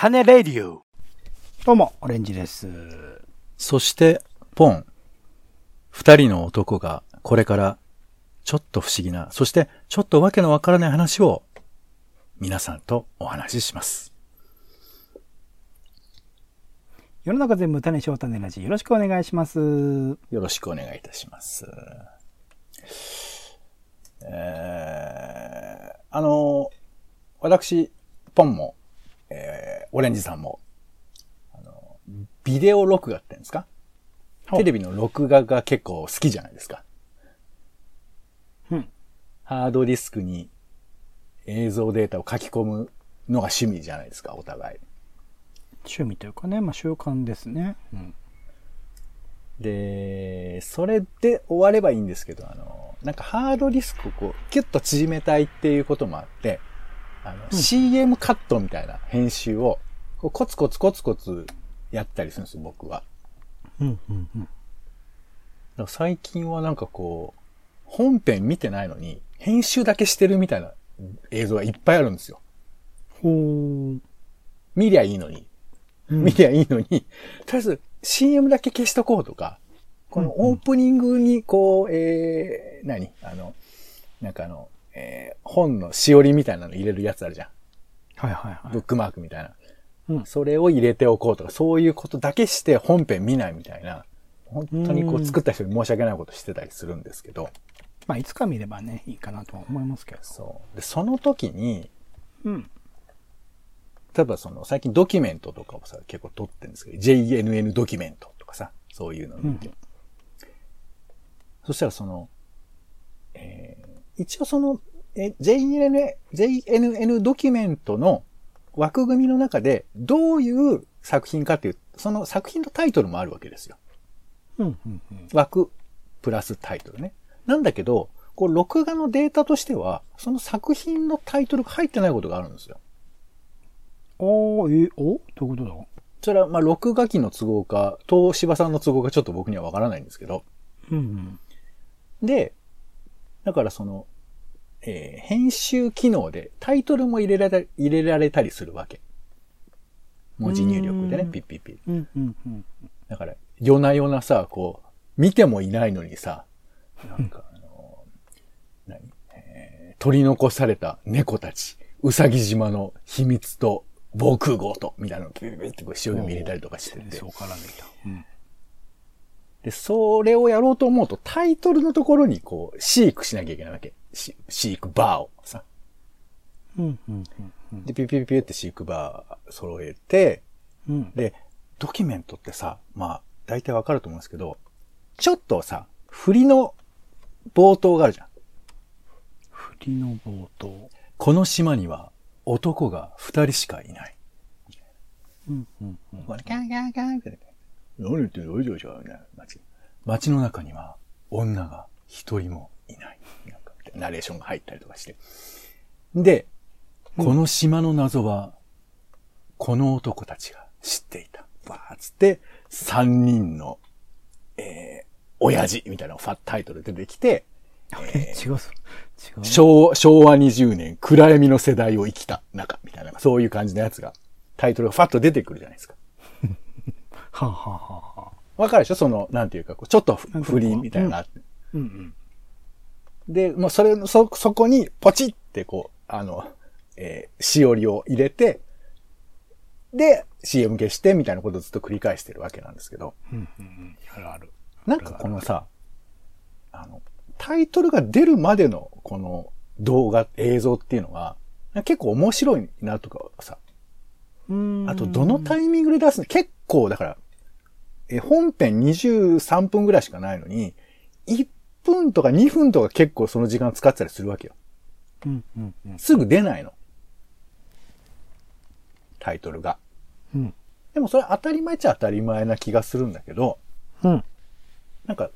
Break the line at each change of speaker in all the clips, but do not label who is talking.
種レディオ。
どうも、オレンジです。
そして、ポン。二人の男がこれからちょっと不思議な、そしてちょっとわけのわからない話を皆さんとお話しします。
世の中全部種翔種ラジよろしくお願いします。
よろしくお願いいたします。えー、あの、私、ポンも、えー、オレンジさんも、あの、ビデオ録画って言うんですか？テレビの録画が結構好きじゃないですか。
うん。
ハードディスクに映像データを書き込むのが趣味じゃないですか、お互い。
趣味というかね、まあ習慣ですね。うん。
で、それで終わればいいんですけど、あの、なんかハードディスクをこう、キュッと縮めたいっていうこともあって、あの、CM カットみたいな編集を、こうコツコツコツコツやったりするんですよ、僕は。
うん、うん、うん。
最近はなんかこう、本編見てないのに、編集だけしてるみたいな映像がいっぱいあるんですよ。
ほー。
見りゃいいのに。見りゃいいのに、とりあえず CM だけ消しとこうとか、このオープニングにこう、えー、何？あの、なんかあの、えー、本のしおりみたいなの入れるやつあるじゃん。
はいはいはい。
ブックマークみたいな。
うん
それを入れておこうとか、そういうことだけして本編見ないみたいな、本当にこ
う
うん作った人に申し訳ないことしてたりするんですけど、
まあいつか見ればね、いいかなとは思いますけど。
そう。で、その時に、
うん。
例えばその、最近ドキュメントとかをさ、結構撮ってるんですけど、JNN ドキュメントとかさ、そういうのを見て。そしたらその、えー一応その、え JNN、JNN ドキュメントの枠組みの中で、どういう作品かっていう、その作品のタイトルもあるわけですよ。
うん、うん、うん。
枠、プラスタイトルね。なんだけど、こう、録画のデータとしては、その作品のタイトルが入ってないことがあるんですよ。
おー、え、お？どういうことだ？
それは、まあ、録画機の都合か、東芝さんの都合かちょっと僕にはわからないんですけど。
うん、うん。
で、だからその、えー編集機能でタイトルも入れられ入れられたりするわけ。文字入力でね
う、ん
ピッピッピッ。
うん、うん、うん。
だから、夜な夜なさ、こう、見てもいないのにさ、なんかあの、何、えー取り残された猫たち、うさぎ島の秘密と防空壕と、みたいなのをピピピってこう塩で見れたりとかしてて。
そうから見た。うん。
で、それをやろうと思うと、タイトルのところにこう、シークしなきゃいけないわけ。シシークバーをさ。
うん、うん、うん。
で、ピピピピってシークバー揃えて、
うん。
で、ドキュメントってさ、まあ、大体わかると思うんですけど、ちょっとさ、振りの冒頭があるじゃん。
振りの冒頭。
この島には男が二人しかいない。
うん、うん、うん。
これキャンキャンキャンって。何言ってんの？おいしょおいしょみたいな街。街の中には女が一人もいない。なんか、ナレーションが入ったりとかして。で、この島の謎は、この男たちが知っていた。バーッつって、三人の、えー、親父みたいなファタイトル出てきて、
え、違うぞ。違う。
昭和昭和20年暗闇の世代を生きた中みたいな、そういう感じのやつが、タイトルがファッと出てくるじゃないですか。
はあ、はあはあはあ、
わかるでしょ？その、なんていうか、こうちょっとふ
なんかこう
振りみたいなのがあって。
うんうん。
で、もうそれ、そ、そこにポチってこう、あの、えーしおりを入れて、で、CM 消してみたいなことをずっと繰り返してるわけなんですけど、
うんうんうん。あるある。
なんかこのさ、あの、タイトルが出るまでのこの動画、映像っていうのが、結構面白いなとかさ、
うん
あとどのタイミングで出すの？結構だから、え、本編23分ぐらいしかないのに、1分とか2分とか結構その時間使ってたりするわけよ。
うんうんうん。
すぐ出ないの。タイトルが。
うん。
でもそれ当たり前っちゃ当たり前な気がするんだけど、
うん。
なんか、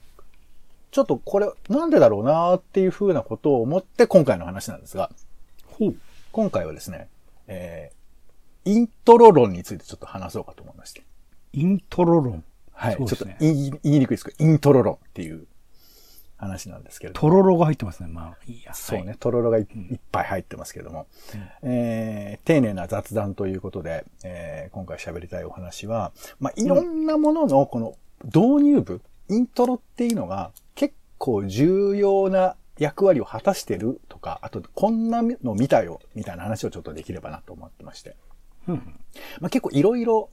ちょっとこれなんでだろうなーっていう風なことを思って今回の話なんですが、
ほう。
今回はですね、えー、イントロ論についてちょっと話そうかと思いまして。
イントロ論。
はい。ちょっと言い言いにくいですけど、イントロ論っていう話なんですけれど
とろろが入ってますね。まあ、いいや。
そうね、
はい。
とろろがいいっぱい入ってますけども、えー丁寧な雑談ということで、えー今回喋りたいお話は、まあ、いろんなもののこの導入部、イントロっていうのが結構重要な役割を果たしてるとか、あとこんなの見たよ、みたいな話をちょっとできればなと思ってまして。
うん
まあ、結構いろいろ、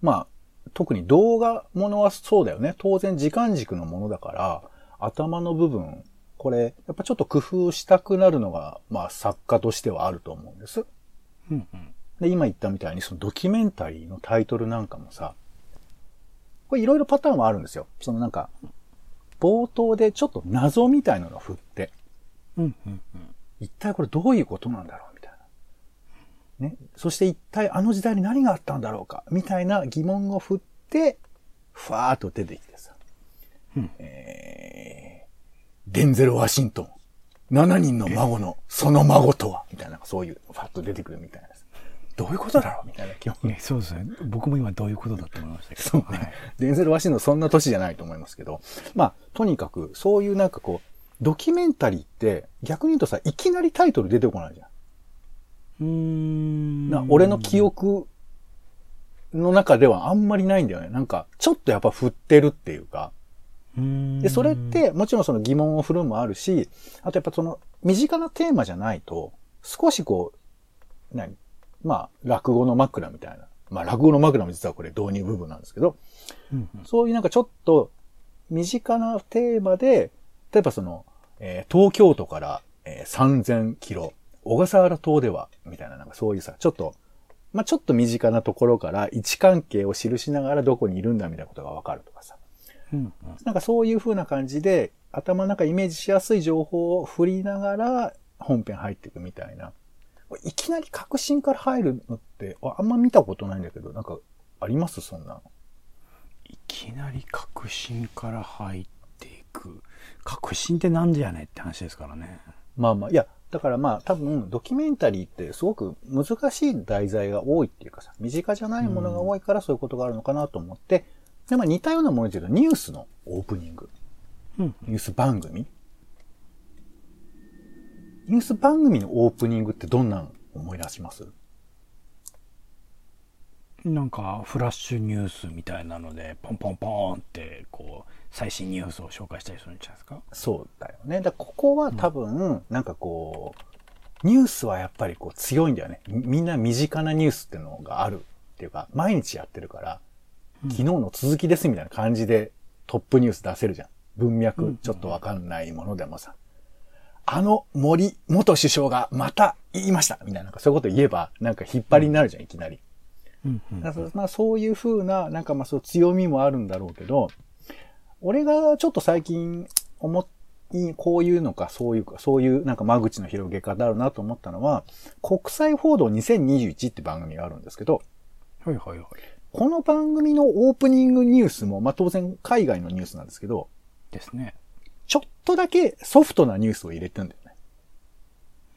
まあ、特に動画ものはそうだよね。当然時間軸のものだから、頭の部分、これ、やっぱちょっと工夫したくなるのが、まあ作家としてはあると思うんです。
うんうん。
で、今言ったみたいにそのドキュメンタリーのタイトルなんかもさ、これいろいろパターンはあるんですよ。そのなんか、冒頭でちょっと謎みたいなのを振って、
うんうん
一体これどういうことなんだろう。ね。そして一体あの時代に何があったんだろうか？みたいな疑問を振って、ふわーっと出てきてさ。
うん
えー、デンゼル・ワシントン。7人の孫の、その孫とは？みたいな、そういう、ファッと出てくるみたいなさ。どういうことだろう？みたいな基本
ね、そうですね。僕も今どういうことだと思いましたけど。
そうね。
はい。
デンゼル・ワシントンそんな年じゃないと思いますけど、まあ、とにかく、そういうなんかこう、ドキュメンタリーって、逆に言うとさ、いきなりタイトル出てこないじゃん。
うーん。
な俺の記憶の中ではあんまりないんだよね。なんか、ちょっとやっぱ振ってるっていうか。で、それっ、て、もちろんその疑問を振るもあるし、あとやっぱその、身近なテーマじゃないと、少しこう、何？まあ、落語の枕みたいな。まあ、落語の枕も実はこれ導入部分なんですけど、
うんうん。
そういうなんかちょっと身近なテーマで、例えばその、えー東京都から、えー3000キロ、小笠原島では、みたいななんかそういうさ、ちょっと、まあ、ちょっと身近なところから位置関係を記しながらどこにいるんだみたいなことがわかるとかさ。
うんうん。
なんかそういう風な感じで、頭の中イメージしやすい情報を振りながら本編入っていくみたいな。いきなり革新から入るのって、ああんま見たことないんだけど、なんか、あります？そんなの。
いきなり革新から入っていく。革新ってなんじゃね？って話ですからね。
まあまあ、いや、だからまあ多分ドキュメンタリーってすごく難しい題材が多いっていうかさ、身近じゃないものが多いからそういうことがあるのかなと思って、でまあ似たようなもので言うとニュースのオープニング、
うん。
ニュース番組。ニュース番組のオープニングってどんなん思い出します？
なんか、フラッシュニュースみたいなので、ポンポンポンって、こう、最新ニュースを紹介したりするんじゃないですか？
そうだよね。だここは多分、なんかこう、ニュースはやっぱりこう強いんだよね。みみんな身近なニュースっていうのがあるっていうか、毎日やってるから、昨日の続きですみたいな感じでトップニュース出せるじゃん。文脈ちょっとわかんないものでもさ。あの森元首相がまた言いましたみたいな、なんかそういうこと言えば、なんか引っ張りになるじゃん、いきなり。まあそういう風な、なんかまあそう強みもあるんだろうけど、俺がちょっと最近思い、こういうのか、そういうか、そういうなんか間口の広げ方あるなと思ったのは、国際報道2021って番組があるんですけど、
はいはいはい。
この番組のオープニングニュースも、まあ当然海外のニュースなんですけど、
ですね。
ちょっとだけソフトなニュースを入れてるんだよね。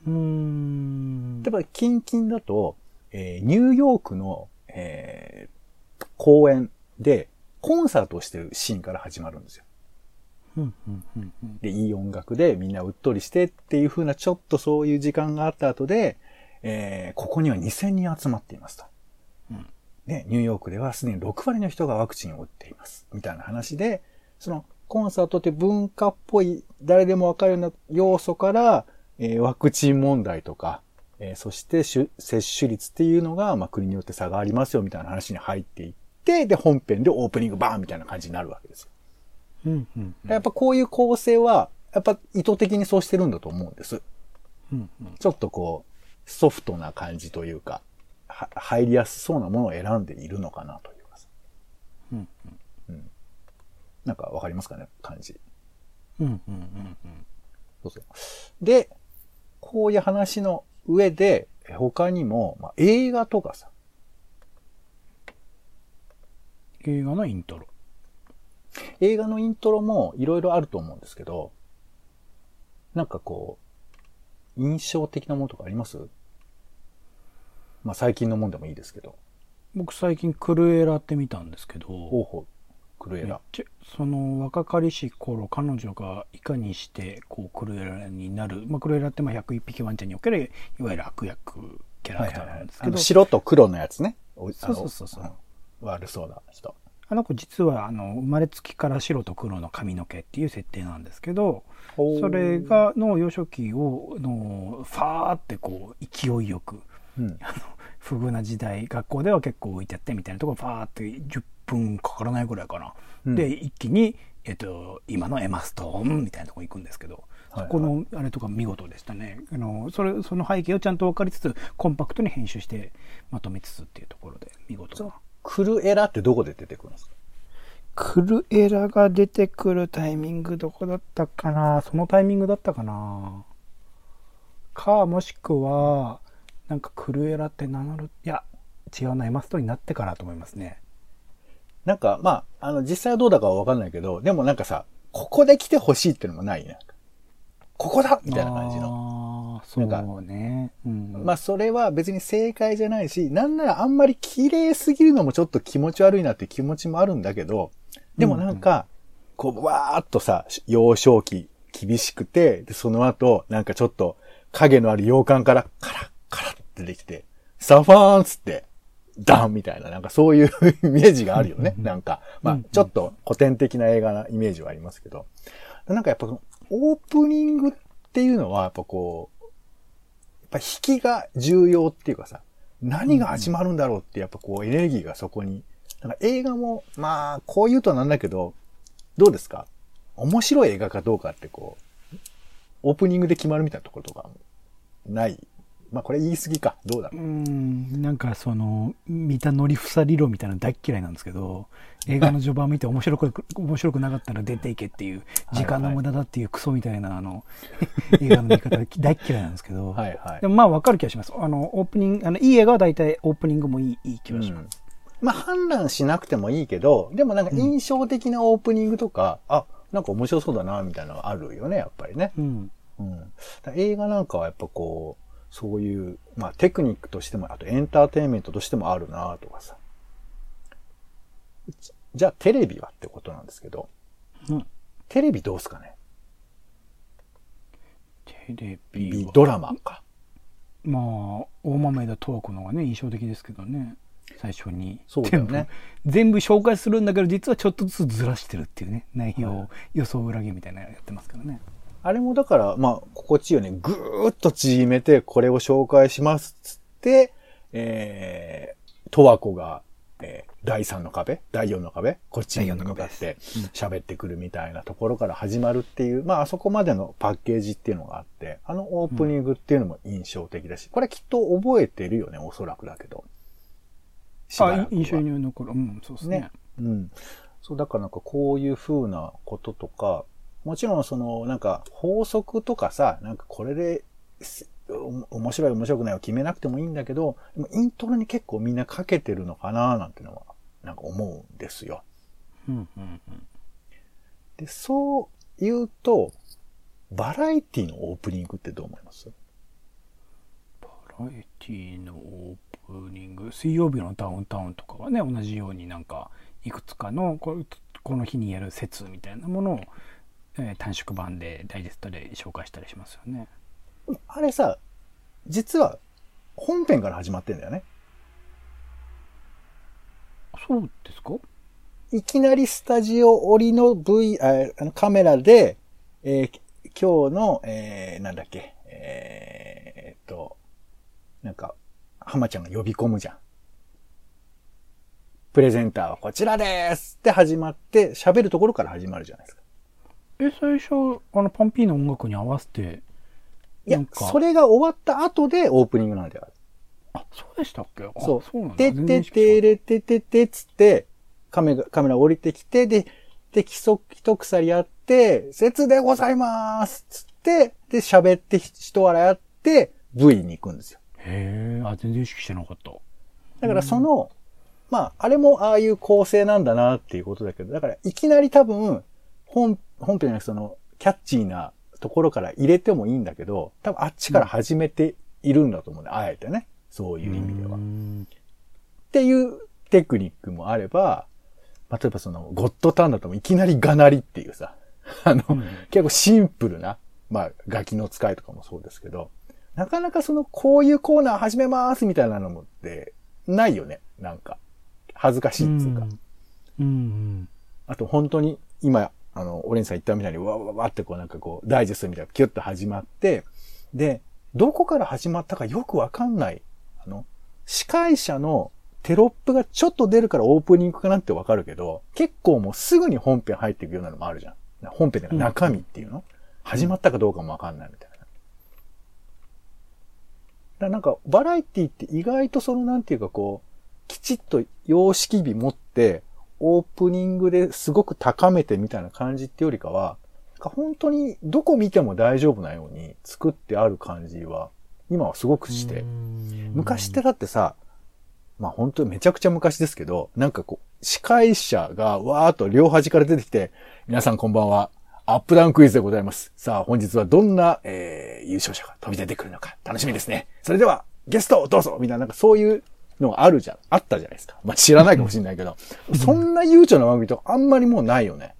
うーん。
例えば、近々だと、えーニューヨークの、えー公園でコンサートをしてるシーンから始まるんですよ。で、いい音楽でみんなうっとりしてっていう風なちょっとそういう時間があった後で、えーここには2000人集まっていますと。
うん
で、ニューヨークではすでに6割の人がワクチンを打っています。みたいな話で、そのコンサートって文化っぽい誰でもわかるような要素から、えーワクチン問題とか、えーそして接種率っていうのが、まあ、国によって差がありますよみたいな話に入っていって、で、本編でオープニングバーンみたいな感じになるわけですよ。
うんうん
やっぱこういう構成は、やっぱ意図的にそうしてるんだと思うんです。
うんうん。
ちょっとこう、ソフトな感じというか、は入りやすそうなものを選んでいるのかなというかさ。
うん
なんかわかりますかね感じ。
うんうんうんうん。
そうそう。で、こういう話の上で、他にも、まあ、映画とかさ、
映画のイントロ。
映画のイントロもいろいろあると思うんですけど、なんかこう、印象的なものとかあります？まあ最近のもんでもいいですけど。
僕最近クルエラって見たんですけど、
ほうほう。クルエラ。
その若かりし頃彼女がいかにしてこうクルエラになる、まあ、クルエラってまあ101匹ワンちゃんにおけるいわゆる悪役キャラクターなんですけど、
あの白と黒のやつね。お
そうそうそうそう
悪そうな人。
あの子実はあの生まれつきから白と黒の髪の毛っていう設定なんですけどそれ、がの幼少期をのファーってこう勢いよく
うん。
不遇な時代学校では結構置いてあってみたいなところファーって10分かからないぐらいかな、
うん。
で一気に、えっと今のエマ・ストーンみたいなところ行くんですけど、
はいはい。
そこのあれとか見事でしたね。あのそれその背景をちゃんと分かりつつコンパクトに編集してまとめつつっていうところで見事な
クルエラってどこで出てくるんですか？
クルエラが出てくるタイミングどこだったかな？そのタイミングだったかな？かもしくはなんかクルエラって名乗るいや違うなエマストになってからと思いますね
なんか、まあ、あの、実際はどうだかはわかんないけど、でもなんかさ、ここで来てほしいっていうのもないね。ここだみたいな感じの。
そうねうん
まあ、それは別に正解じゃないし、なんならあんまり綺麗すぎるのもちょっと気持ち悪いなって気持ちもあるんだけど、でもなんか、こう、わーっとさ、幼少期厳しくて、で、その後、なんかちょっと影のある洋館からカラッカラッってできて、サファーンつって、ダンみたいな、なんかそういう イメージがあるよね。なんか、まあ、ちょっと古典的な映画なイメージはありますけど。なんかやっぱ、オープニングっていうのは、やっぱこう、ぱ引きが重要っていうかさ、何が始まるんだろうって、やっぱこう、エネルギーがそこに。なんか映画も、まあ、こう言うとなんだけど、どうですか？面白い映画かどうかってこう、オープニングで決まるみたいなところとか、ない？まあ、これ言い過ぎか。どうだろう
う。んなんかその見た乗りふさ理論みたいなの大っ嫌いなんですけど映画の序盤見て面白く 面白くなかったら出ていけっていう時間の無駄だっていうクソみたいなあの 映画の見方大っ嫌いなんですけど、
はいはい
で。もまあ分かる気がしますあのオープニングあのいい映画は大体オープニングもいいいい気がします、
まあ、判断しなくてもいいけど、でもなんか印象的なオープニングとか、あ、なんか面白そうだな、みたいなのがあるよね、やっぱりね。
うん
うん。映画なんかはやっぱこう、そういう、まあテクニックとしても、あとエンターテインメントとしてもあるなとかさ。じじゃあテレビはってことなんですけど、
うん。
テレビどうすかね？
テレビ
ドラマか。
まあ大豆田十和子の方がね印象的ですけどね。最初に。
そうだよね。
全部。全部紹介するんだけど実はちょっとずつずらしてるっていうね内容予想裏切りみたいなのやってますからね
あれもだから、まあ、心地よね。ぐーっと縮めて、これを紹介しますっつって、えー、十和子が、えー第3の壁？第4の壁？こっちに向かって喋ってくるみたいなところから始まるっていう、まあ、あそこまでのパッケージっていうのがあって、あのオープニングっていうのも印象的だし、これきっと覚えてるよね、おそらくだけど。
あ印象に残るうんそうですね
ね。うん。そう、だからなんかこういう風なこととか、もちろんそのなんか法則とかさ、なんかこれで面白い面白くないを決めなくてもいいんだけど、でもイントロに結構みんなかけてるのかななんてのは、なんか思うんですよ。
うんうんうん。
で、そう言うと、バラエティのオープニングってどう思います？
バラエティのオープニング？水曜日のダウンタウンとかはね同じようになんかいくつかのここの日にやる説みたいなものを、えー短縮版でダイジェストで紹介したりしますよね。
あれさ、実は本編から始まってんだよね。
そうですか？
いきなりスタジオ折りの V、あカメラで、えー今日の、えーなんだっけ、えーっと、なんか、浜ちゃんが呼び込むじゃん。プレゼンターはこちらですって始まって、喋るところから始まるじゃないですか。
え最初あのパンピーの音楽に合わせて
いや
なん、か。
それが終わった後でオープニングなんだよ。
あそうでしたっけ？あ
そう。
そうなんだ。
てて
て
れてててつって、カメラ、カメラ降りてきて、で、で、規則一鎖やって、説でございますつって、で、喋って一笑いあって、V に行くんですよ。
へえあ全然意識してなかった。
だからその、まあ、あれもああいう構成なんだなっていうことだけど、だからいきなり多分、本、本編じゃなくてその、キャッチーなところから入れてもいいんだけど、多分あっちから始めているんだと思うんだ、あえてね。そういう意味では。
うん
っていうテクニックもあれば、例えばその、ゴッドタンだともいきなりがなりっていうさ、あの、
うん
結構シンプルな、まあ、ガキの使いとかもそうですけど、なかなかその、こういうコーナー始めますみたいなのもって、ないよね。なんか、恥ずかしいっつうか。
うんうん
あと本当に今、あの、オレンジさん言ったみたいに、わわわわってこうなんかこう、ダイジェストみたいなキュッと始まって、で、どこから始まったかよくわかんない。あの、司会者のテロップがちょっと出るからオープニングかなってわかるけど、結構もうすぐに本編入っていくようなのもあるじゃん。本編って中身っていうの、始まったかどうかもわかんないみたいな。だからなんか、バラエティって意外とそのなんていうかこう、きちっと様式美持って、オープニングですごく高めてみたいな感じってよりかは、か本当にどこ見ても大丈夫なように作ってある感じは、今はすごくして。昔ってだってさ、まあ本当にめちゃくちゃ昔ですけど、なんかこう、司会者がわーっと両端から出てきて、皆さんこんばんは、アップダウンクイズでございます。さあ本日はどんな、えー、優勝者が飛び出てくるのか楽しみですね。それでは、ゲストをどうぞみたいな、なんかそういうのがあるじゃん、あったじゃないですか。まあ知らないかもしれないけど、そんな悠長な番組とあんまりもうないよね。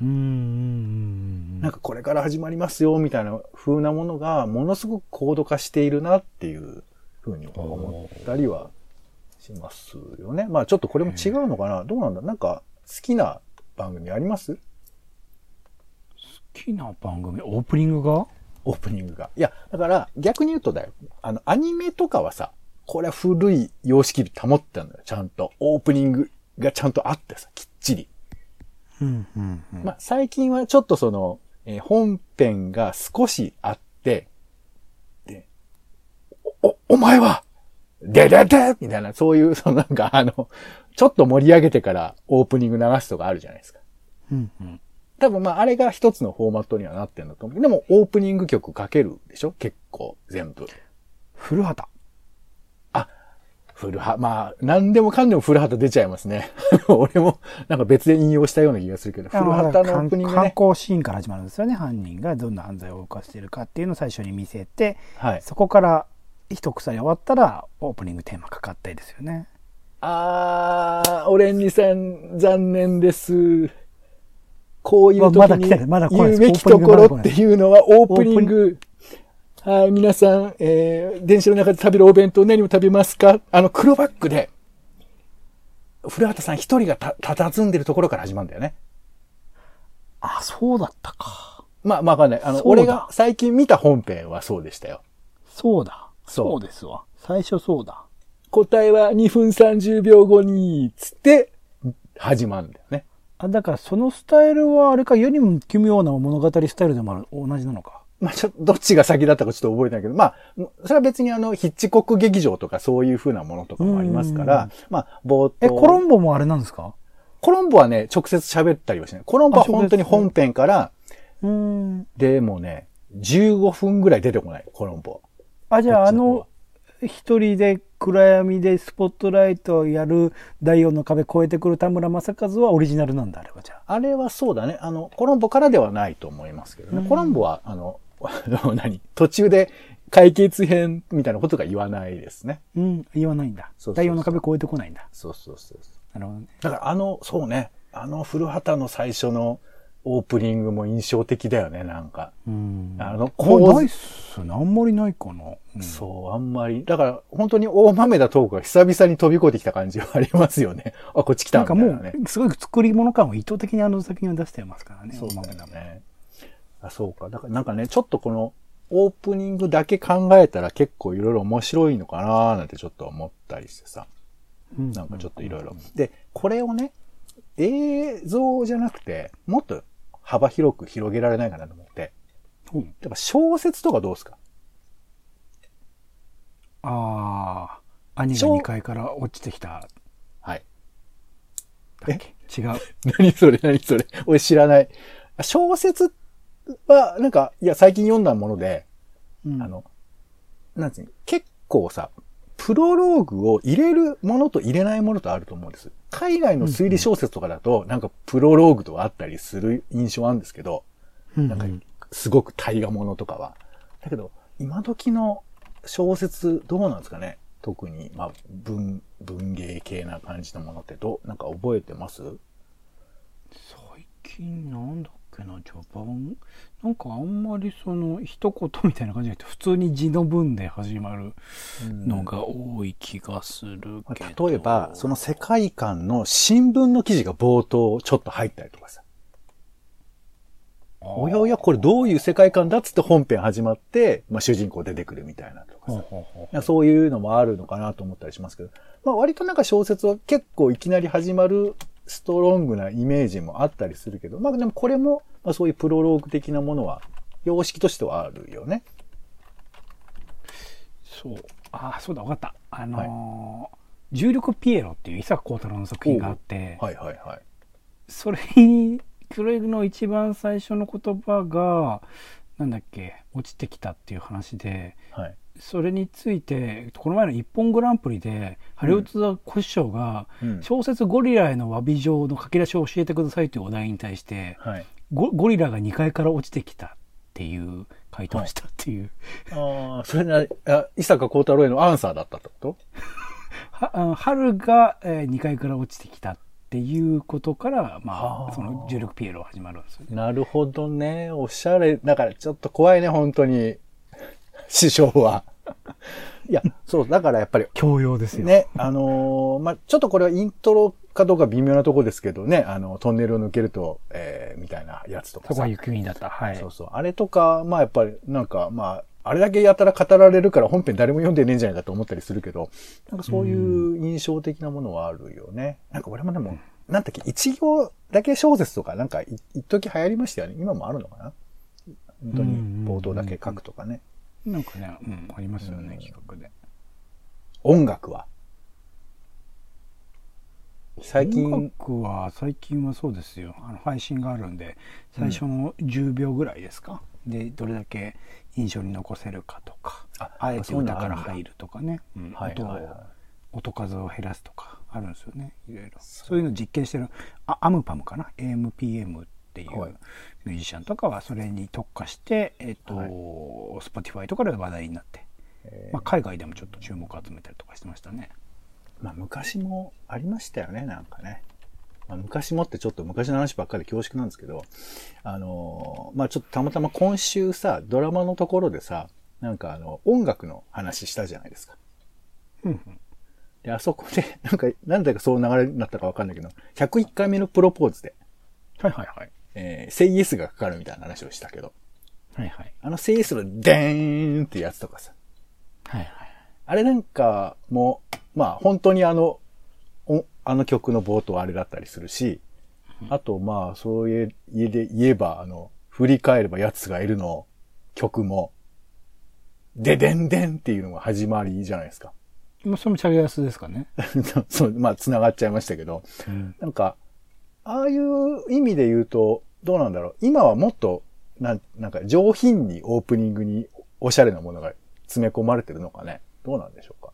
うん
なんかこれから始まりますよ、みたいな風なものが、ものすごく高度化しているなっていう風に思ったりはしますよね。まあちょっとこれも違うのかな？どうなんだなんか好きな番組あります？
好きな番組？オープニングが？
オープニングが。いや、だから逆に言うとだよ。あの、アニメとかはさ、これは古い様式保ってたんだよ。ちゃんと。オープニングがちゃんとあってさ、きっちり。
うんうんうん
まあ、最近はちょっとその、えー本編が少しあって、で、お、おお前は、でででみたいな、そういう、そのなんかあの、ちょっと盛り上げてからオープニング流すとかあるじゃないですか。
うんうん
多分まあ、あれが一つのフォーマットにはなってんだと思う。でも、オープニング曲かけるでしょ？結構、全部。
古畑
古畑、まあ、何でもかんでも古畑出ちゃいますね。俺も、なんか別で引用したような気がするけど、古畑のオープニング
観
ね。
光シーンから始まるんですよね犯人がどんな犯罪を犯しているかっていうのを最初に見せて
はい。
そこから一鎖終わったらオープニングテーマかかったりですよね
あー、オレンジさん、残念です。こういう時に言うべきところっていうのはオープニング。はい、皆さん、えー、電車の中で食べるお弁当何を食べますか？あの、黒バックで、古畑さん一人がた、佇んでるところから始まるんだよね。
あそうだったか。
まあ、まあわかんない。あの、俺が最近見た本編はそうでしたよ。
そうだ。
そう。
そうですわ。最初そうだ。
答えは2分30秒後に、つって、始まるんだよね。
あだからそのスタイルはあれか世にも奇妙な物語スタイルでもある。同じなのか
まあ、ちょっと、どっちが先だったかちょっと覚えてないけど、まあ、それは別にあの、ヒッチコック劇場とかそういう風なものとかもありますから、まあ、冒頭。
えコロンボもあれなんですか？
コロンボはね、直接喋ったりはしない。コロンボは本当に本編から、
うーん
でもね、15分ぐらい出てこない、コロンボは。
あじゃああの一人で暗闇でスポットライトをやる第四の壁越えてくる田村正和はオリジナルなんだあれはじゃあ
あれはそうだね。あの、コロンボからではないと思いますけどね。コロンボは、あの 何？途中で解決編みたいなことが言わないですね。
うん言わないんだ
そうそうそう
の壁越えてこないんだ
そうそうそうそう。
なるほどね
だからあの、そうね。あの古畑の最初のオープニングも印象的だよね、なんか。
うん
あの、
これないっねあんまりないかな、うん
そう、あんまり。だから、本当に大豆田トークが久々に飛び越えてきた感じはありますよね。あ、こっち来た
なんかも
みたいなね。
うすごい作り物感を意図的にあの作品を出してますからね
そう
大豆田も
だよね。あ、そうか。だからなんかね、ちょっとこのオープニングだけ考えたら結構いろいろ面白いのかなーなんてちょっと思ったりしてさ。
うん
なんかちょっといろいろ。で、これをね、映像じゃなくて、もっと幅広く広げられないかなと思って。
うん
やっぱ小説とかどうですか？
ああ兄が
そう
2階から落ちてきた
はい。
だっけ？違う
何それ何それ俺知らない。小説は、なんか、いや、最近読んだもので、
うん。
あの、なんつうの、結構さ、プロローグを入れるものと入れないものとあると思うんです。海外の推理小説とかだと、なんかプロローグとかあったりする印象あるんですけど、
うん
なんか、すごく大河ものとかは。だけど、今時の小説どうなんですかね？特に、まあ、文、文芸系な感じのものってどう、なんか覚えてます？
最近なんだっけな序盤なんかあんまりその一言みたいな感じじゃなくて普通に字の文で始まるのが多い気がするけど、
例えば、その世界観の新聞の記事が冒頭ちょっと入ったりとかさ。おやおや、これどういう世界観だっつって本編始まって、まあ主人公出てくるみたいなとかさ。そういうのもあるのかなと思ったりしますけど、まあ割となんか小説は結構いきなり始まるストロングなイメージもあったりするけど、まあでもこれも、まあそういうプロローグ的なものは、様式としてはあるよね。
そうああそうだ分かったあのー重力ピエロっていう伊坂幸太郎の作品があって、
はいはいはい。
それにそれの一番最初の言葉がなんだっけ落ちてきたっていう話で
はい。
それについてこの前の「一本グランプリ」でハリウッドザコシショウが
うん
小説「ゴリラへの詫び状」の書き出しを教えてくださいというお題に対して
はい。
ゴゴリラが2階から落ちてきたっていう回答をしたっていう、
ああ、それな、あ伊坂幸太郎へのアンサーだったってこと？
は春が、え2階から落ちてきたっていうことから、ま
はあ
あ、その重力ピエロ始まるんですよね。
なるほどね。おしゃれ。だからちょっと怖いね、本当に。師匠は。いや、そう、だからやっぱり、
教養ですよ。
ね、あのーまあ、ちょっとこれはイントロかどうか微妙なとこですけどね、あの、トンネルを抜けると、えー、みたいなやつとかさ
そこは。雪国だった。はい。
そうそう。あれとか、まあやっぱり、なんか、まあ、あれだけやたら語られるから本編誰も読んでねえんじゃないかと思ったりするけど、なんかそういう印象的なものはあるよね。なんか俺もでも、なんだっけ、一行だけ小説とか、なんかい一時流行りましたよね。今もあるのかな？本当に冒頭だけ書くとかね。
なんかね、うん、ありますよね、
うん。
企画で。
音楽は？最近、
音楽は最近はそうですよ。あの配信があるんで最初の10秒ぐらいですか、でどれだけ印象に残せるかとか
あ
あえて歌から入るとかね、うん音を
はいはいはい。
音数を減らすとかあるんですよねいろいろ。そう。いうの実験してるあアムパムかな？AMPM っていう
はい
ミュージシャンとかはそれに特化して、えっと
はい
Spotify とかで話題になって、
えー
まあ、海外でもちょっと注目を集めたりとかしてましたね。
まあ昔もありましたよね、なんかね。まあ、昔もってちょっと昔の話ばっかりで恐縮なんですけど、あのーまあちょっとたまたま今週さ、ドラマのところでさ、なんかあの、音楽の話したじゃないですか。
うんうん
で、あそこで、なんか、なんだかそう流れになったかわかんないけど、101回目のプロポーズで、
はいはいはい。
えー、セイエスがかかるみたいな話をしたけど、
はいはい。
あのセイエスのデーンってやつとかさ、
はいはい。
あれなんかも、まあ本当にあの、おあの曲の冒頭あれだったりするし、あとまあそういう家で言えば、あの、振り返れば奴がいるの曲も、ででんでんっていうのが始まりじゃないですか。
まあ、それもチャリアスですかね。
そう、まあ繋がっちゃいましたけど、
うん。
なんか、ああいう意味で言うと、どうなんだろう。今はもっと、なん、なんか上品にオープニングにおしゃれなものが詰め込まれてるのかね。どうなんでしょうか。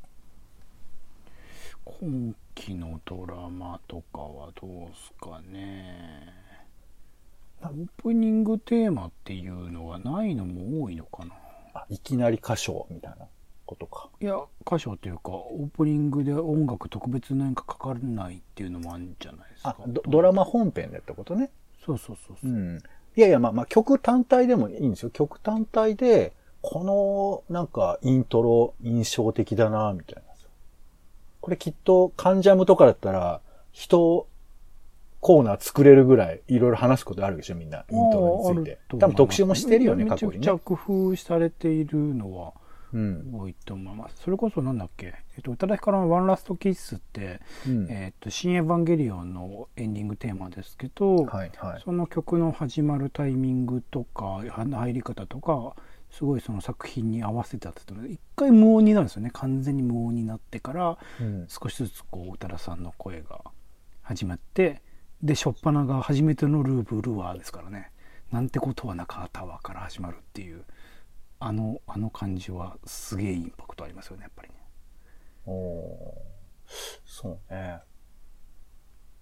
今期のドラマとかはどうすかね。オープニングテーマっていうのがないのも多いのかな。
あ、いきなり歌唱みたいなことか。
いや、歌唱というか、オープニングで音楽特別なんかかからないっていうのもあるんじゃないですか
あ。、ドドラマ本編でってことね。
そうそうそうそうう。
ん。いやいや、まあまあ曲単体でもいいんですよ。曲単体で、この、なんか、イントロ印象的だな、みたいな。これきっと、カンジャムとかだったら、人、コーナー作れるぐらい、いろいろ話すことあるでしょ、みんな。イントロについて。多分特集もしてるよね、過去にね
めちゃくちゃ。工夫されているのは
うん。
多いと思います。それこそなんだっけ、えっと、宇多田ヒカルのワンラストキッスって、
うん。
えっと、新エヴァンゲリオンのエンディングテーマですけど、
はい、はい。
その曲の始まるタイミングとか入り方とかすごいその作品に合わせてやって一回無音になるんですよね完全に無音になってから
うん。
少しずつこう宇多田さんの声が始まってで初っ端が初めてのルーブルワーですからねなんてことはなかったわから始まるっていうあのあの感じはすげえインパクトありますよねやっぱりね
おーそうね。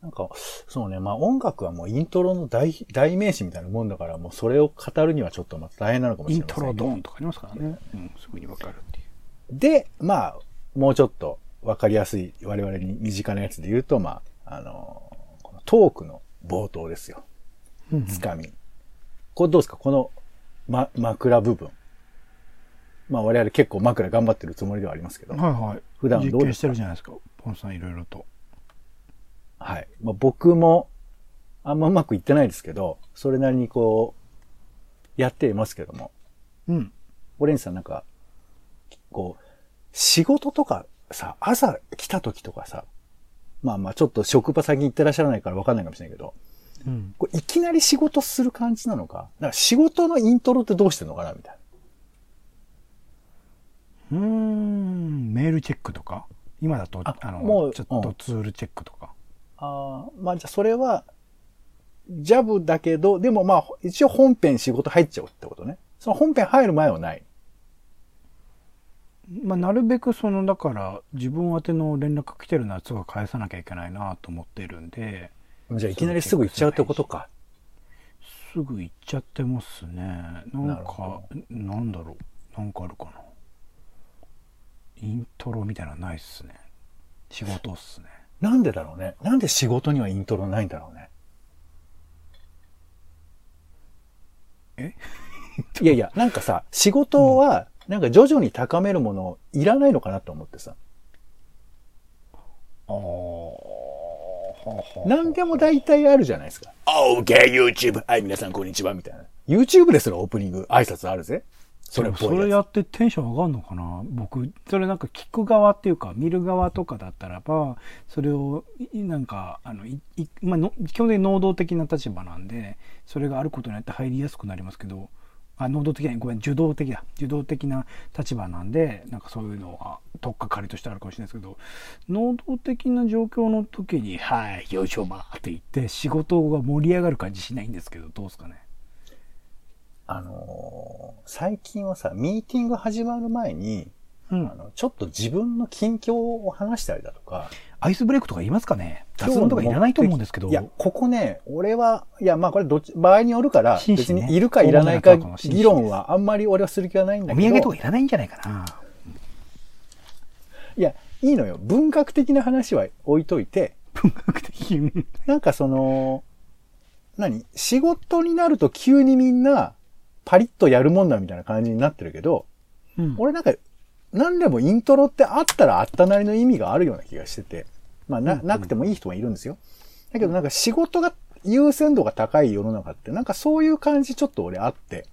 なんか、そうね。まあ音楽はもうイントロの代代名詞みたいなもんだから、もうそれを語るにはちょっとまた大変なのかもし
イン
れませんけど。
トロドーンとかありますからね、うん、すぐにわかるっていう
で、まあ、もうちょっとわかりやすい我々に身近なやつで言うと、まあ、あのーこのトークの冒頭ですよ。つかみ。これどうですか？この、ま、枕部分。まあ我々結構枕頑張ってるつもりではありますけど。
はいはい。
普段どう
実験してるじゃないですか？ポンさんいろいろと。
はい。まあ、僕も、あんまうまくいってないですけど、それなりにこう、やっていますけども。
うん。
オレンジさんなんか、こう、仕事とかさ、朝来た時とかさ、まあまあちょっと職場先行ってらっしゃらないからわかんないかもしれないけど、
うん。
こういきなり仕事する感じなのか、なんか仕事のイントロってどうしてんのかな？みたいな。
うーん。メールチェックとか？今だと、
あ
あの、
もう
ちょっとツールチェックとか？
ああ、まあじゃあそれは、ジャブだけど、でもまあ一応本編仕事入っちゃうってことね。その本編入る前はない。
まあ、なるべくその、だから、自分宛ての連絡来てるのはすぐ返さなきゃいけないなと思ってるんで、
じゃあいきなりすぐ行っちゃうってことか。
すぐ行っちゃってますね。なんか
ほ、
なんだろう。なんかあるかな。イントロみたいなのないっすね。仕事っすね。
なんでだろうね。なんで仕事にはイントロないんだろうね。
え？
いやいや、なんかさ、仕事は、なんか徐々に高めるものいらないのかなと思ってさ。
ああ。はあ
何でも大体あるじゃないですか。OK, YouTube! はい、皆さんこんにちは、みたいな。YouTube ですらオープニング挨拶あるぜ。それ
それやってテンション上がるのかな？僕それなんか聞く側っていうか見る側とかだったらばそれをいなんかあのいいまあの基本的に能動的な立場なんでそれがあることによって入りやすくなりますけどあ能動的なごめん受動的だ。受動的な立場なんでなんかそういうのは取っかかりとしてあるかもしれないですけど能動的な状況の時に「はいよいしょま」って言って仕事が盛り上がる感じしないんですけどどうですかね？
あのー最近はさ、ミーティング始まる前に、
うん
あの、ちょっと自分の近況を話したりだとか、
アイスブレイクとか言いますかね雑談とかいらないと思うんですけど。
いや、ここね、俺は、いや、まあこれどっち、場合によるから、別にいるかいらないか議論はあんまり俺はする気はないんだけど。
お土産とかいらないんじゃないかな。
いや、いいのよ。文学的な話は置いといて、
文学的に。
なんかその、何？仕事になると急にみんな、パリッとやるもんだみたいな感じになってるけど、
うん。
俺なんか、何でもイントロってあったらあったなりの意味があるような気がしてて、まあな、なくてもいい人もいるんですよ。だけどなんか仕事が優先度が高い世の中って、なんかそういう感じちょっと俺あって、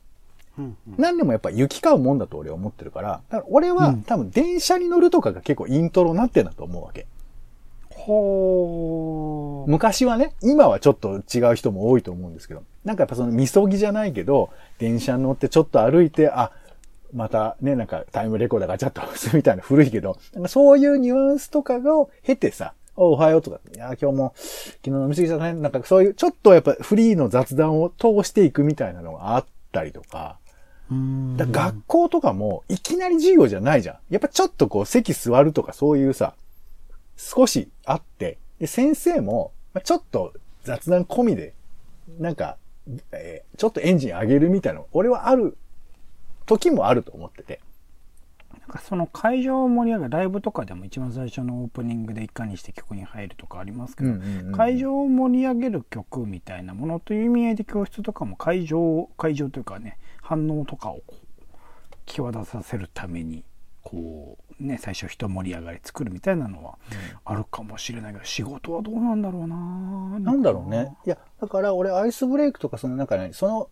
うん。
何でもやっぱ行き交うもんだと俺は思ってるから、だから俺は、
うん。
多分電車に乗るとかが結構イントロになってんだと思うわけ。
ほー。
昔はね、今はちょっと違う人も多いと思うんですけど、なんかやっぱそのみそぎじゃないけど、電車に乗ってちょっと歩いて、あ、またね、なんかタイムレコーダーガチャッと押すみたいな古いけど、なんかそういうニュアンスとかを経てさ、おおはようとか、いや、今日も昨日飲み過ぎちゃったね。なんかそういう、ちょっとやっぱフリーの雑談を通していくみたいなのがあったりとか、
うん
だ学校とかもいきなり授業じゃないじゃん。やっぱちょっとこう席座るとかそういうさ、少しあって、で、先生も、まあちょっと雑談込みで、なんか、えーちょっとエンジン上げるみたいなの、俺はある時もあると思ってて。
なんかその会場を盛り上げるライブとかでも一番最初のオープニングでいかにして曲に入るとかありますけど、会場を盛り上げる曲みたいなものという意味合いで教室とかも会場会場というかね反応とかを際立たせるためにこうね最初人盛り上がり作るみたいなのはあるかもしれないけど仕事はどうなんだろうな
なんだろうね。いや、だから俺アイスブレイクとかそのなんかね、その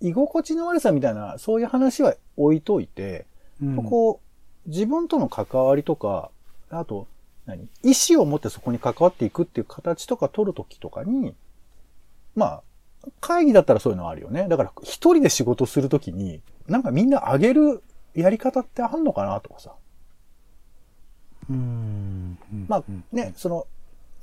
居心地の悪さみたいな、そういう話は置いといて、
うん
こう、自分との関わりとか、あと、何？意思を持ってそこに関わっていくっていう形とか取るときとかに、まあ、会議だったらそういうのあるよね。だから一人で仕事するときに、なんかみんな上げるやり方ってあんのかなとかさ。
うんうん
まあ
うん
ね、その、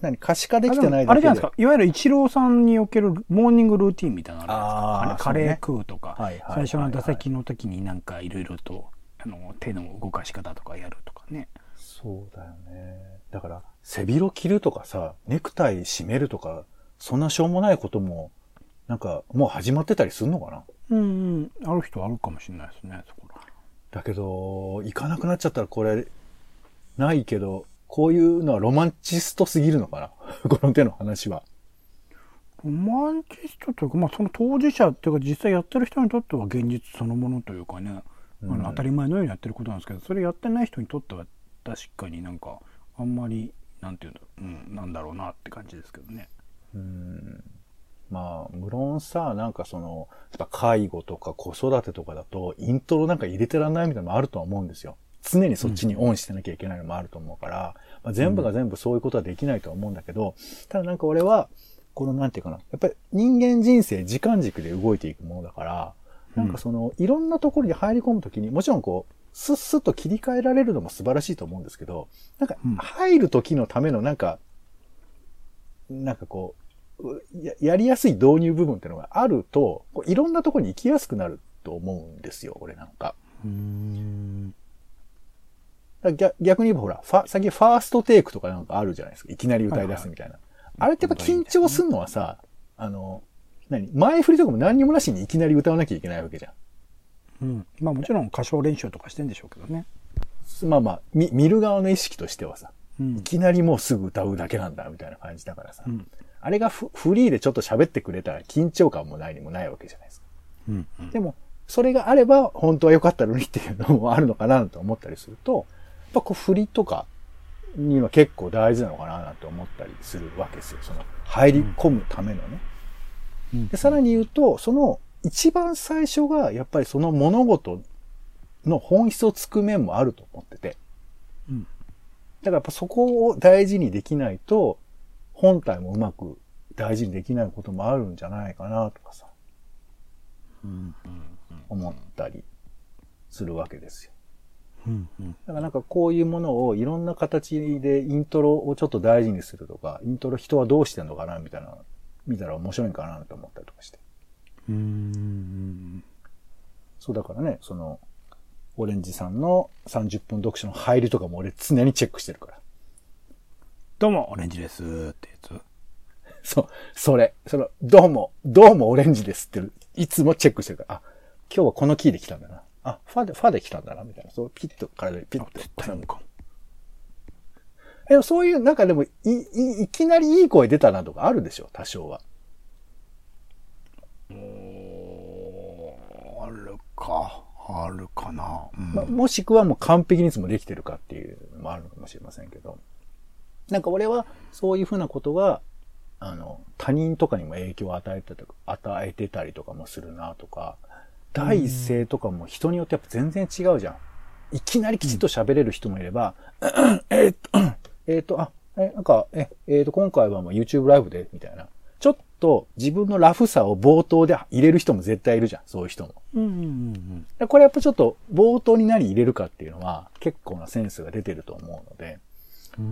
何可視化で
あ
きてないだけで。
あれじゃないですか。いわゆるイチローさんにおけるモーニングルーティンみたいなのあるじゃないですか。カレー食うとか、最初の打席の時になんかいろいろとあの手の動かし方とかやるとかね。
そうだよね。だから、背広着るとかさ、ネクタイ締めるとか、そんなしょうもないことも、なんか、もう始まってたりするのかな。
うんうん。ある人はあるかもしれないですねそこら
だけど、行かなくなっちゃったらこれ、ないけど、こういうのはロマンチストすぎるのかな？この手の話は。
ロマンチストというか、まあ、その当事者っていうか実際やってる人にとっては現実そのものというかね、あの当たり前のようにやってることなんですけどそれやってない人にとっては確かになんかあんまりなんていうんだ,、うん、なんだろうなって感じですけどね。
うんまあ、無論さ、なんかその、やっぱ介護とか子育てとかだと、イントロなんか入れてらんないみたいなのもあるとは思うんですよ。常にそっちにオンしてなきゃいけないのもあると思うから、まあ、全部が全部そういうことはできないとは思うんだけど、ただなんか俺は、このなんていうかな、やっぱり人間人生時間軸で動いていくものだから、なんかその、いろんなところに入り込むときに、もちろんこう、スッスッと切り替えられるのも素晴らしいと思うんですけど、なんか
うん
入る時のためのなんか、なんかこう、うややりやすい導入部分っていうのがあると、こういろんなところに行きやすくなると思うんですよ、俺なんか。
うん
逆逆に言えばほら、ファ、先ファーストテイクとかなんかあるじゃないですか。いきなり歌い出すみたいな。あれってやっぱ緊張するのはさ、あの、何？前振りとかも何にもなしにいきなり歌わなきゃいけないわけじゃ
うん、まあもちろん歌唱練習とかしてんでしょうけどね。
ん。まあまあ、見見る側の意識としてはさ、
うん
いきなりもうすぐ歌うだけなんだみたいな感じだからさ、
うん
あれがフフリーでちょっと喋ってくれたら緊張感もないにもないわけじゃないですか。
うんうん
でも、それがあれば本当は良かったのにっていうのもあるのかなと思ったりすると、やっぱこう振りとかには結構大事なのかななんて思ったりするわけですよ。その入り込むためのね。
うん
で、さらに言うと、その一番最初がやっぱりその物事の本質をつく面もあると思ってて。
うん
だからやっぱそこを大事にできないと、本体もうまく大事にできないこともあるんじゃないかなとかさ、
うん
思ったりするわけですよ。
うんうん
だからなんかこういうものをいろんな形でイントロをちょっと大事にするとか、イントロ人はどうしてんのかなみたいな、見たら面白いんかなと思ったりとかして。
うんうん
そうだからね、その、オレンジさんの30分読書の入りとかも俺常にチェックしてるから。
どうもオレンジですってやつ。
そう、それ、その、どうも、どうもオレンジですって、いつもチェックしてるから、あ、今日はこのキーで来たんだな。あ、ファで、ファで来たんだな、みたいな。そう、ピッと体でピッと。
絶対音感。
え、そういう、なんかでも、い、い、いきなりいい声出たなとかあるでしょ、多少は。
あるか。あるかな。うん
まあ、もしくはもう完璧にいつもできてるかっていうのもあるのかもしれませんけど。なんか俺はそういうふうなことが、あの、他人とかにも影響を与えてた、与えてたりとかもするなとか、第一声とかも人によってやっぱ全然違うじゃん。いきなりきちっと喋れる人もいれば、えーっと、えーっと、あ、え、なんか、え、えーっと、今回はもう YouTube ライブで、みたいな。ちょっと自分のラフさを冒頭で入れる人も絶対いるじゃん。そういう人も。
うんうんうん
これやっぱちょっと冒頭に何入れるかっていうのは結構なセンスが出てると思うので、
うん。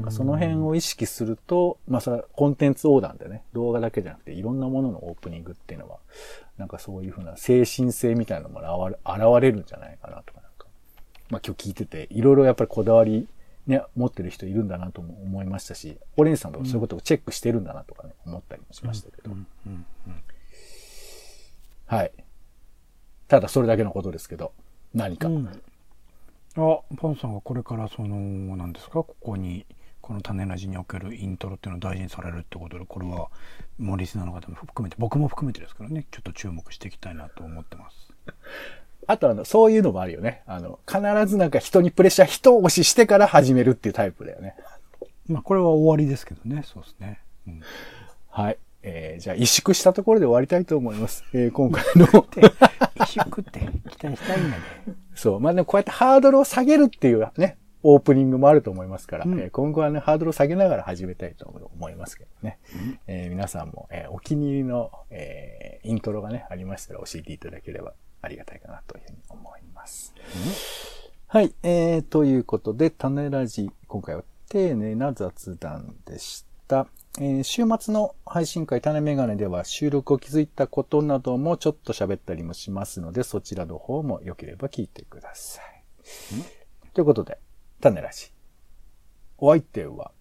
その辺を意識すると、まあそれはコンテンツ横断でね、動画だけじゃなくていろんなもののオープニングっていうのは、なんかそういうふうな精神性みたいなのも現れ現れるんじゃないかなとかなんか。まあ今日聞いてて、いろいろやっぱりこだわりね、持ってる人いるんだなとも思いましたし、オレンジさんとかそういうことをチェックしてるんだなとかね、思ったりもしましたけど。はい。ただそれだけのことですけど、何か。
うん、あパンさんがこれからその何ですか？ここにこの種ラジにおけるイントロっていうのを大事にされるってことでこれはもうリスナーの方も含めて僕も含めてですからねちょっと注目していきたいなと思ってます
あとあの、そういうのもあるよね。あの、必ずなんか人にプレッシャー、人押ししてから始めるっていうタイプだよね。
まあこれは終わりですけどねそうですね、うん、
はい。えー、じゃあ、萎縮したところで終わりたいと思います。えー、今回の、
で一食って期待したいんだね
そう。まあ、でもこうやってハードルを下げるっていうね、オープニングもあると思いますから、
うん
えー今後はね、ハードルを下げながら始めたいと思いますけどね。えー皆さんも、えーお気に入りの、えーイントロがね、ありましたら教えていただければありがたいかなというふうに思います。はい。えー、ということで、種ラジ、今回は丁寧な雑談でした。えー週末の配信会種メガネでは収録を気づいたことなどもちょっと喋ったりもしますので、そちらの方も良ければ聞いてください。ということで、種ラジ。お相手は、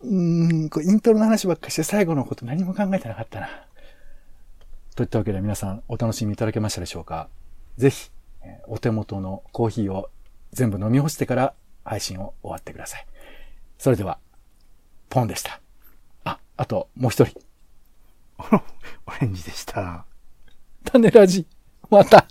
うーん、これイントロの話ばっかして最後のこと何も考えてなかったな。といったわけで皆さんお楽しみいただけましたでしょうかぜひ、お手元のコーヒーを全部飲み干してから配信を終わってください。それでは、ポンでした。あ、あと、もう一人。
オレンジでした。
種ラジ。また。